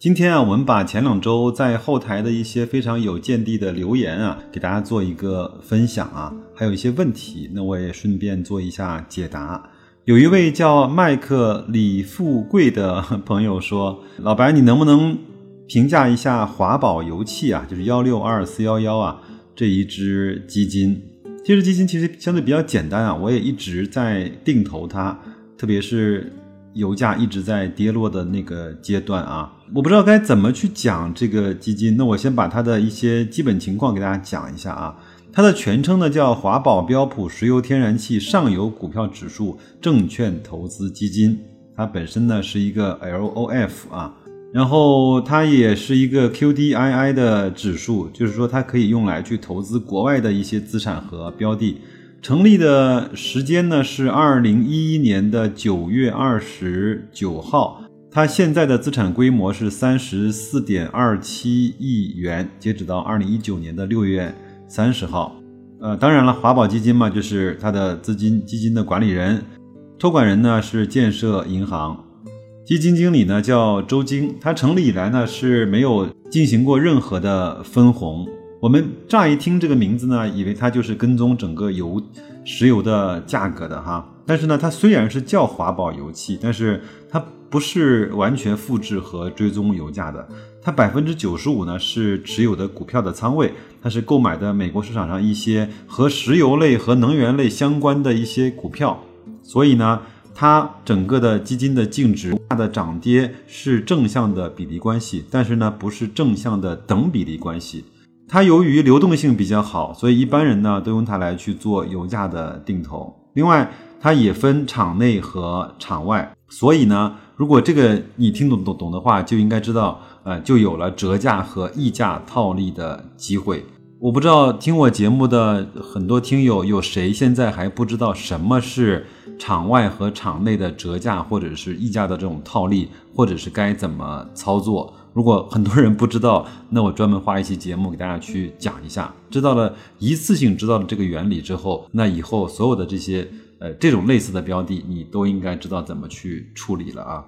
今天啊，我们把前两周在后台的一些非常有见地的留言啊，给大家做一个分享啊，还有一些问题，那我也顺便做一下解答。有一位叫麦克李富贵的朋友说：“老白，你能不能评价一下华宝油气啊，就是幺六二四幺幺啊这一只基金？这只基金其实相对比较简单啊，我也一直在定投它，特别是。”油价一直在跌落的那个阶段啊，我不知道该怎么去讲这个基金。那我先把它的一些基本情况给大家讲一下啊。它的全称呢叫华宝标普石油天然气上游股票指数证券投资基金，它本身呢是一个 LOF 啊，然后它也是一个 QDII 的指数，就是说它可以用来去投资国外的一些资产和标的。成立的时间呢是二零一一年的九月二十九号，它现在的资产规模是三十四点二七亿元，截止到二零一九年的六月三十号。呃，当然了，华宝基金嘛，就是它的资金基金的管理人，托管人呢是建设银行，基金经理呢叫周晶，它成立以来呢是没有进行过任何的分红。我们乍一听这个名字呢，以为它就是跟踪整个油、石油的价格的哈。但是呢，它虽然是叫华宝油气，但是它不是完全复制和追踪油价的。它百分之九十五呢是持有的股票的仓位，它是购买的美国市场上一些和石油类和能源类相关的一些股票。所以呢，它整个的基金的净值它的涨跌是正向的比例关系，但是呢，不是正向的等比例关系。它由于流动性比较好，所以一般人呢都用它来去做油价的定投。另外，它也分场内和场外，所以呢，如果这个你听懂懂懂的话，就应该知道，呃，就有了折价和溢价套利的机会。我不知道听我节目的很多听友有谁现在还不知道什么是场外和场内的折价或者是溢价的这种套利，或者是该怎么操作。如果很多人不知道，那我专门花一期节目给大家去讲一下。知道了一次性知道了这个原理之后，那以后所有的这些呃这种类似的标的，你都应该知道怎么去处理了啊。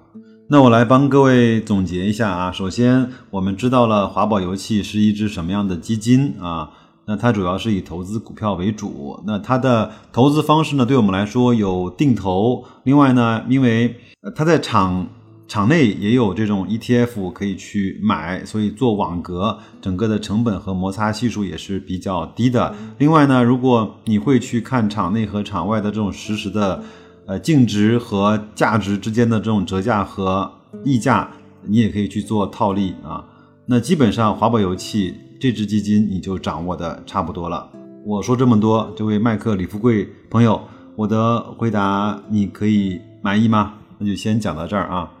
那我来帮各位总结一下啊。首先，我们知道了华宝油气是一只什么样的基金啊？那它主要是以投资股票为主。那它的投资方式呢，对我们来说有定投。另外呢，因为呃它在场。场内也有这种 ETF 可以去买，所以做网格，整个的成本和摩擦系数也是比较低的。另外呢，如果你会去看场内和场外的这种实时的，呃净值和价值之间的这种折价和溢价，你也可以去做套利啊。那基本上华宝油气这支基金你就掌握的差不多了。我说这么多，这位麦克李富贵朋友，我的回答你可以满意吗？那就先讲到这儿啊。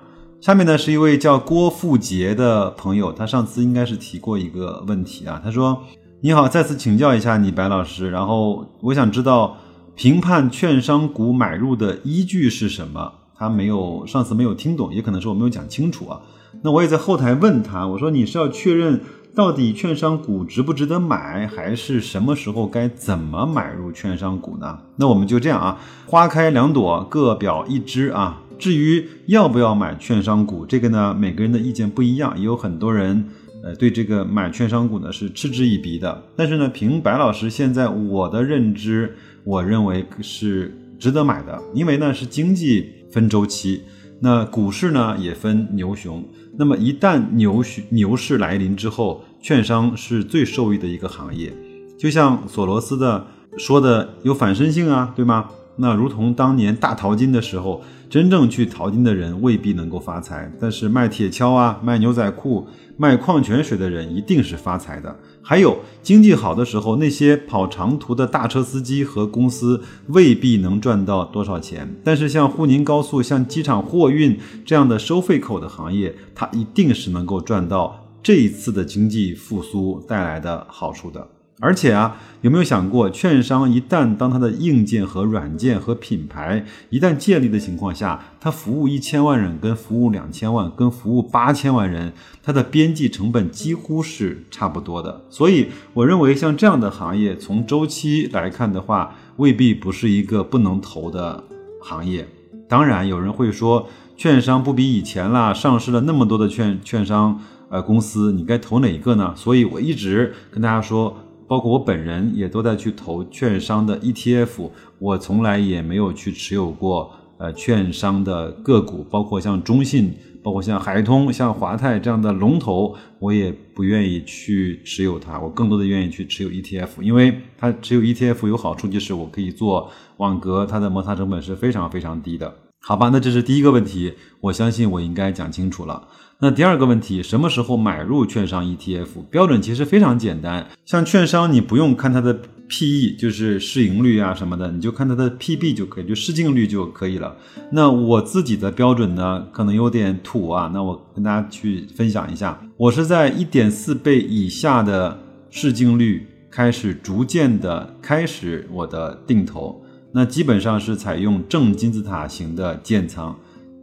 下面呢是一位叫郭富杰的朋友，他上次应该是提过一个问题啊。他说：“你好，再次请教一下你白老师，然后我想知道评判券商股买入的依据是什么？他没有上次没有听懂，也可能是我没有讲清楚啊。那我也在后台问他，我说你是要确认到底券商股值不值得买，还是什么时候该怎么买入券商股呢？那我们就这样啊，花开两朵，各表一枝啊。”至于要不要买券商股，这个呢，每个人的意见不一样，也有很多人，呃，对这个买券商股呢是嗤之以鼻的。但是呢，凭白老师现在我的认知，我认为是值得买的，因为呢是经济分周期，那股市呢也分牛熊。那么一旦牛熊牛市来临之后，券商是最受益的一个行业，就像索罗斯的说的有反身性啊，对吗？那如同当年大淘金的时候。真正去淘金的人未必能够发财，但是卖铁锹啊、卖牛仔裤、卖矿泉水的人一定是发财的。还有经济好的时候，那些跑长途的大车司机和公司未必能赚到多少钱，但是像沪宁高速、像机场货运这样的收费口的行业，它一定是能够赚到这一次的经济复苏带来的好处的。而且啊，有没有想过，券商一旦当它的硬件和软件和品牌一旦建立的情况下，它服务一千万人跟服务两千万跟服务八千万人，它的边际成本几乎是差不多的。所以，我认为像这样的行业，从周期来看的话，未必不是一个不能投的行业。当然，有人会说，券商不比以前啦，上市了那么多的券券商呃公司，你该投哪一个呢？所以我一直跟大家说。包括我本人也都在去投券商的 ETF，我从来也没有去持有过呃券商的个股，包括像中信，包括像海通、像华泰这样的龙头，我也不愿意去持有它。我更多的愿意去持有 ETF，因为它持有 ETF 有好处，就是我可以做网格，它的摩擦成本是非常非常低的。好吧，那这是第一个问题，我相信我应该讲清楚了。那第二个问题，什么时候买入券商 ETF？标准其实非常简单，像券商你不用看它的 PE，就是市盈率啊什么的，你就看它的 PB 就可以，就市净率就可以了。那我自己的标准呢，可能有点土啊，那我跟大家去分享一下，我是在一点四倍以下的市净率开始逐渐的开始我的定投，那基本上是采用正金字塔型的建仓。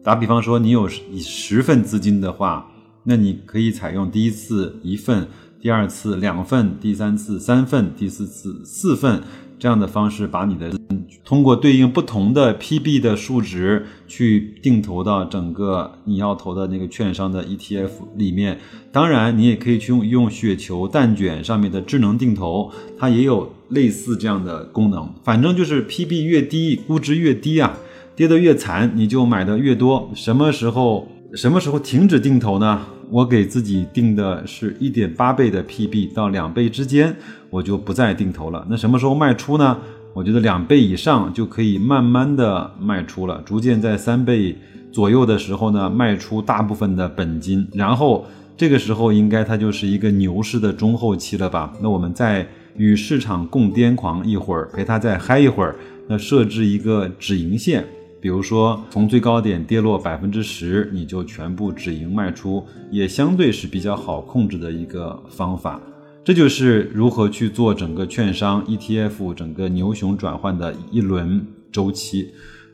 打比方说，你有以十份资金的话，那你可以采用第一次一份，第二次两份，第三次三份，第四次四份这样的方式，把你的通过对应不同的 PB 的数值去定投到整个你要投的那个券商的 ETF 里面。当然，你也可以去用用雪球蛋卷上面的智能定投，它也有类似这样的功能。反正就是 PB 越低，估值越低啊。跌得越惨，你就买的越多。什么时候什么时候停止定投呢？我给自己定的是一点八倍的 PB 到两倍之间，我就不再定投了。那什么时候卖出呢？我觉得两倍以上就可以慢慢的卖出了，逐渐在三倍左右的时候呢，卖出大部分的本金，然后这个时候应该它就是一个牛市的中后期了吧？那我们再与市场共癫狂一会儿，陪它再嗨一会儿，那设置一个止盈线。比如说，从最高点跌落百分之十，你就全部止盈卖出，也相对是比较好控制的一个方法。这就是如何去做整个券商 ETF 整个牛熊转换的一轮周期。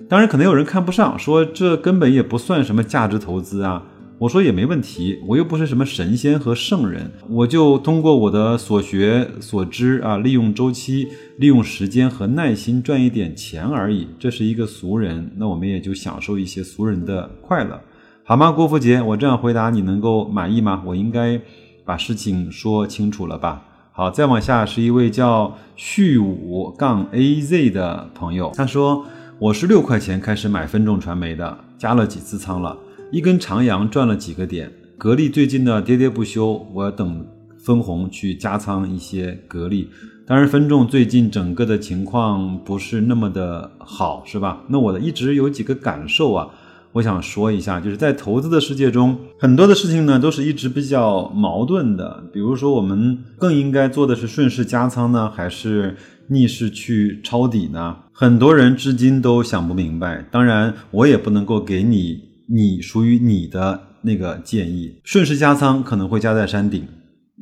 当然，可能有人看不上，说这根本也不算什么价值投资啊。我说也没问题，我又不是什么神仙和圣人，我就通过我的所学所知啊，利用周期、利用时间和耐心赚一点钱而已。这是一个俗人，那我们也就享受一些俗人的快乐，好吗？郭福杰，我这样回答你能够满意吗？我应该把事情说清楚了吧？好，再往下是一位叫旭武杠 AZ 的朋友，他说我是六块钱开始买分众传媒的，加了几次仓了。一根长阳赚了几个点，格力最近呢喋喋不休，我等分红去加仓一些格力。当然，分众最近整个的情况不是那么的好，是吧？那我的一直有几个感受啊，我想说一下，就是在投资的世界中，很多的事情呢都是一直比较矛盾的。比如说，我们更应该做的是顺势加仓呢，还是逆势去抄底呢？很多人至今都想不明白。当然，我也不能够给你。你属于你的那个建议，顺势加仓可能会加在山顶，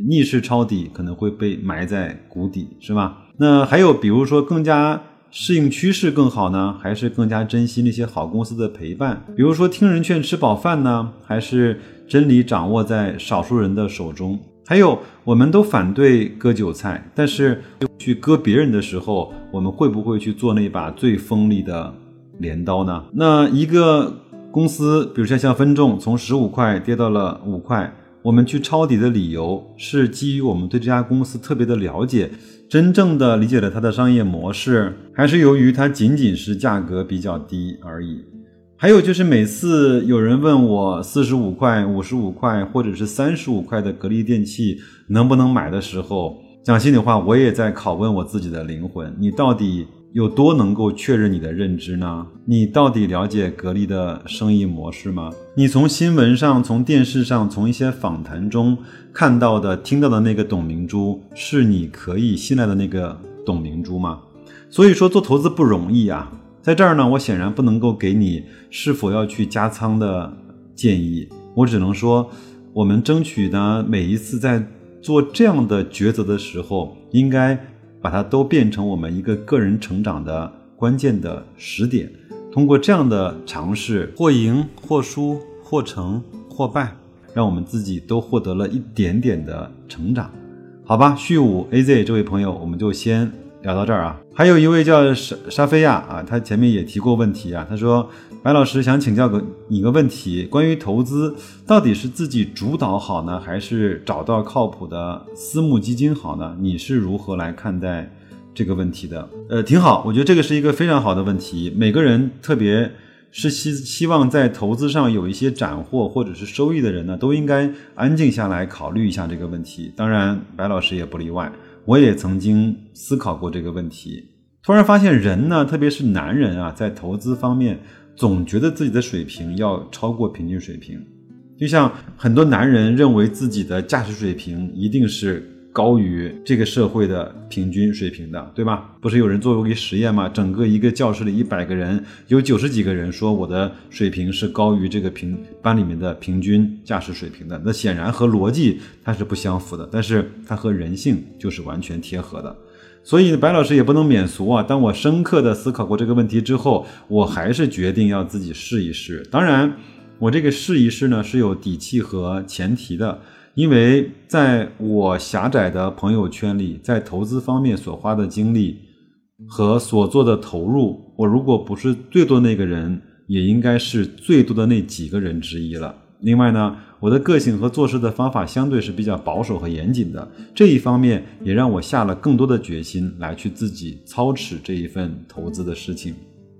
逆势抄底可能会被埋在谷底，是吧？那还有比如说更加适应趋势更好呢，还是更加珍惜那些好公司的陪伴？比如说听人劝吃饱饭呢，还是真理掌握在少数人的手中？还有我们都反对割韭菜，但是去割别人的时候，我们会不会去做那把最锋利的镰刀呢？那一个。公司，比如说像分众，从十五块跌到了五块，我们去抄底的理由是基于我们对这家公司特别的了解，真正的理解了它的商业模式，还是由于它仅仅是价格比较低而已？还有就是每次有人问我四十五块、五十五块或者是三十五块的格力电器能不能买的时候，讲心里话，我也在拷问我自己的灵魂：你到底？有多能够确认你的认知呢？你到底了解格力的生意模式吗？你从新闻上、从电视上、从一些访谈中看到的、听到的那个董明珠，是你可以信赖的那个董明珠吗？所以说做投资不容易啊，在这儿呢，我显然不能够给你是否要去加仓的建议，我只能说，我们争取呢，每一次在做这样的抉择的时候，应该。把它都变成我们一个个人成长的关键的时点。通过这样的尝试，或赢或输，或成或败，让我们自己都获得了一点点的成长。好吧，序五 AZ 这位朋友，我们就先聊到这儿啊。还有一位叫沙沙菲亚啊，他前面也提过问题啊，他说。白老师想请教个你个问题，关于投资到底是自己主导好呢，还是找到靠谱的私募基金好呢？你是如何来看待这个问题的？呃，挺好，我觉得这个是一个非常好的问题。每个人，特别是希希望在投资上有一些斩获或者是收益的人呢，都应该安静下来考虑一下这个问题。当然，白老师也不例外，我也曾经思考过这个问题，突然发现人呢，特别是男人啊，在投资方面。总觉得自己的水平要超过平均水平，就像很多男人认为自己的驾驶水平一定是高于这个社会的平均水平的，对吧？不是有人做过一个实验吗？整个一个教室里一百个人，有九十几个人说我的水平是高于这个平班里面的平均驾驶水平的，那显然和逻辑它是不相符的，但是它和人性就是完全贴合的。所以白老师也不能免俗啊！当我深刻的思考过这个问题之后，我还是决定要自己试一试。当然，我这个试一试呢是有底气和前提的，因为在我狭窄的朋友圈里，在投资方面所花的精力和所做的投入，我如果不是最多那个人，也应该是最多的那几个人之一了。另外呢，我的个性和做事的方法相对是比较保守和严谨的，这一方面也让我下了更多的决心来去自己操持这一份投资的事情。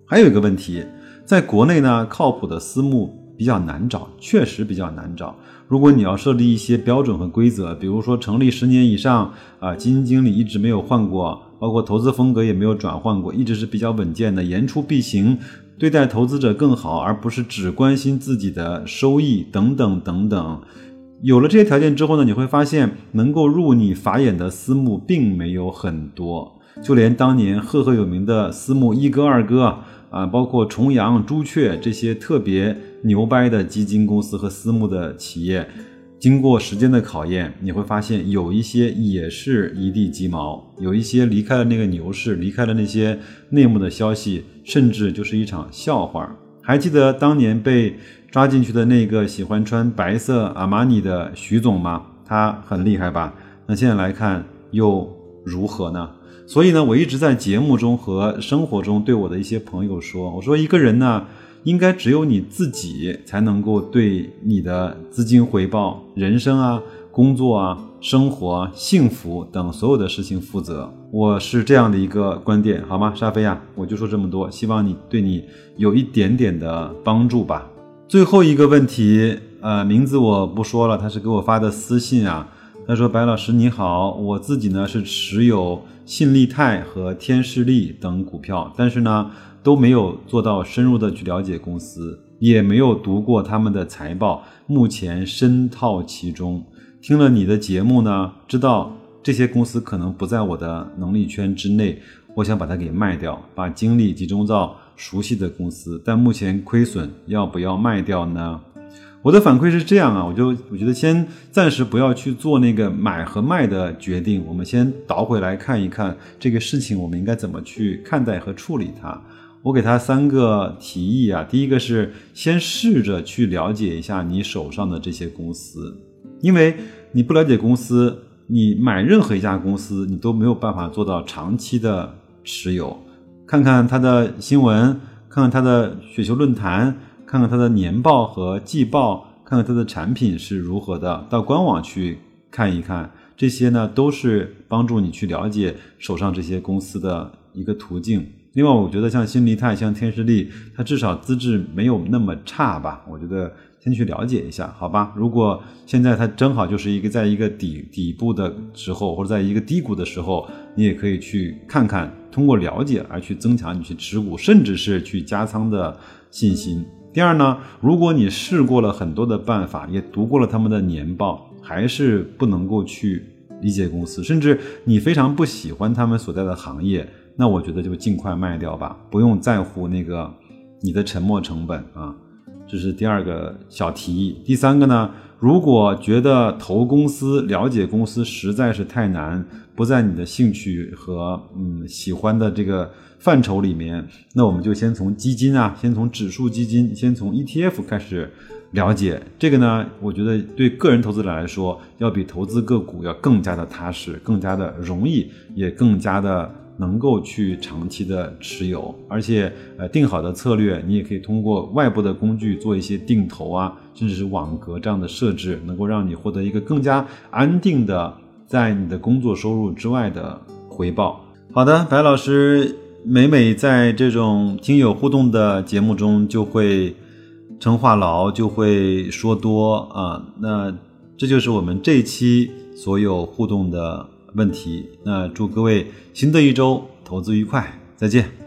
还有一个问题，在国内呢，靠谱的私募比较难找，确实比较难找。如果你要设立一些标准和规则，比如说成立十年以上啊，基金经理一直没有换过，包括投资风格也没有转换过，一直是比较稳健的，言出必行。对待投资者更好，而不是只关心自己的收益等等等等。有了这些条件之后呢，你会发现能够入你法眼的私募并没有很多。就连当年赫赫有名的私募一哥、二哥啊，包括重阳、朱雀这些特别牛掰的基金公司和私募的企业。经过时间的考验，你会发现有一些也是一地鸡毛，有一些离开了那个牛市，离开了那些内幕的消息，甚至就是一场笑话。还记得当年被抓进去的那个喜欢穿白色阿玛尼的徐总吗？他很厉害吧？那现在来看又如何呢？所以呢，我一直在节目中和生活中对我的一些朋友说，我说一个人呢。应该只有你自己才能够对你的资金回报、人生啊、工作啊、生活、幸福等所有的事情负责。我是这样的一个观点，好吗？沙菲亚，我就说这么多，希望你对你有一点点的帮助吧。最后一个问题，呃，名字我不说了，他是给我发的私信啊。他说：“白老师你好，我自己呢是持有信利泰和天士力等股票，但是呢。”都没有做到深入的去了解公司，也没有读过他们的财报，目前深套其中。听了你的节目呢，知道这些公司可能不在我的能力圈之内，我想把它给卖掉，把精力集中到熟悉的公司。但目前亏损，要不要卖掉呢？我的反馈是这样啊，我就我觉得先暂时不要去做那个买和卖的决定，我们先倒回来看一看这个事情，我们应该怎么去看待和处理它。我给他三个提议啊，第一个是先试着去了解一下你手上的这些公司，因为你不了解公司，你买任何一家公司，你都没有办法做到长期的持有。看看它的新闻，看看它的雪球论坛，看看它的年报和季报，看看它的产品是如何的，到官网去看一看，这些呢都是帮助你去了解手上这些公司的一个途径。另外，我觉得像新力泰、像天士力，它至少资质没有那么差吧？我觉得先去了解一下，好吧？如果现在它正好就是一个在一个底底部的时候，或者在一个低谷的时候，你也可以去看看，通过了解而去增强你去持股，甚至是去加仓的信心。第二呢，如果你试过了很多的办法，也读过了他们的年报，还是不能够去理解公司，甚至你非常不喜欢他们所在的行业。那我觉得就尽快卖掉吧，不用在乎那个你的沉没成本啊，这是第二个小提议。第三个呢，如果觉得投公司、了解公司实在是太难，不在你的兴趣和嗯喜欢的这个范畴里面，那我们就先从基金啊，先从指数基金，先从 ETF 开始了解。这个呢，我觉得对个人投资者来说，要比投资个股要更加的踏实，更加的容易，也更加的。能够去长期的持有，而且呃定好的策略，你也可以通过外部的工具做一些定投啊，甚至是网格这样的设置，能够让你获得一个更加安定的在你的工作收入之外的回报。好的，白老师每每在这种听友互动的节目中就会称话痨，就会说多啊，那这就是我们这一期所有互动的。问题，那祝各位新的一周投资愉快，再见。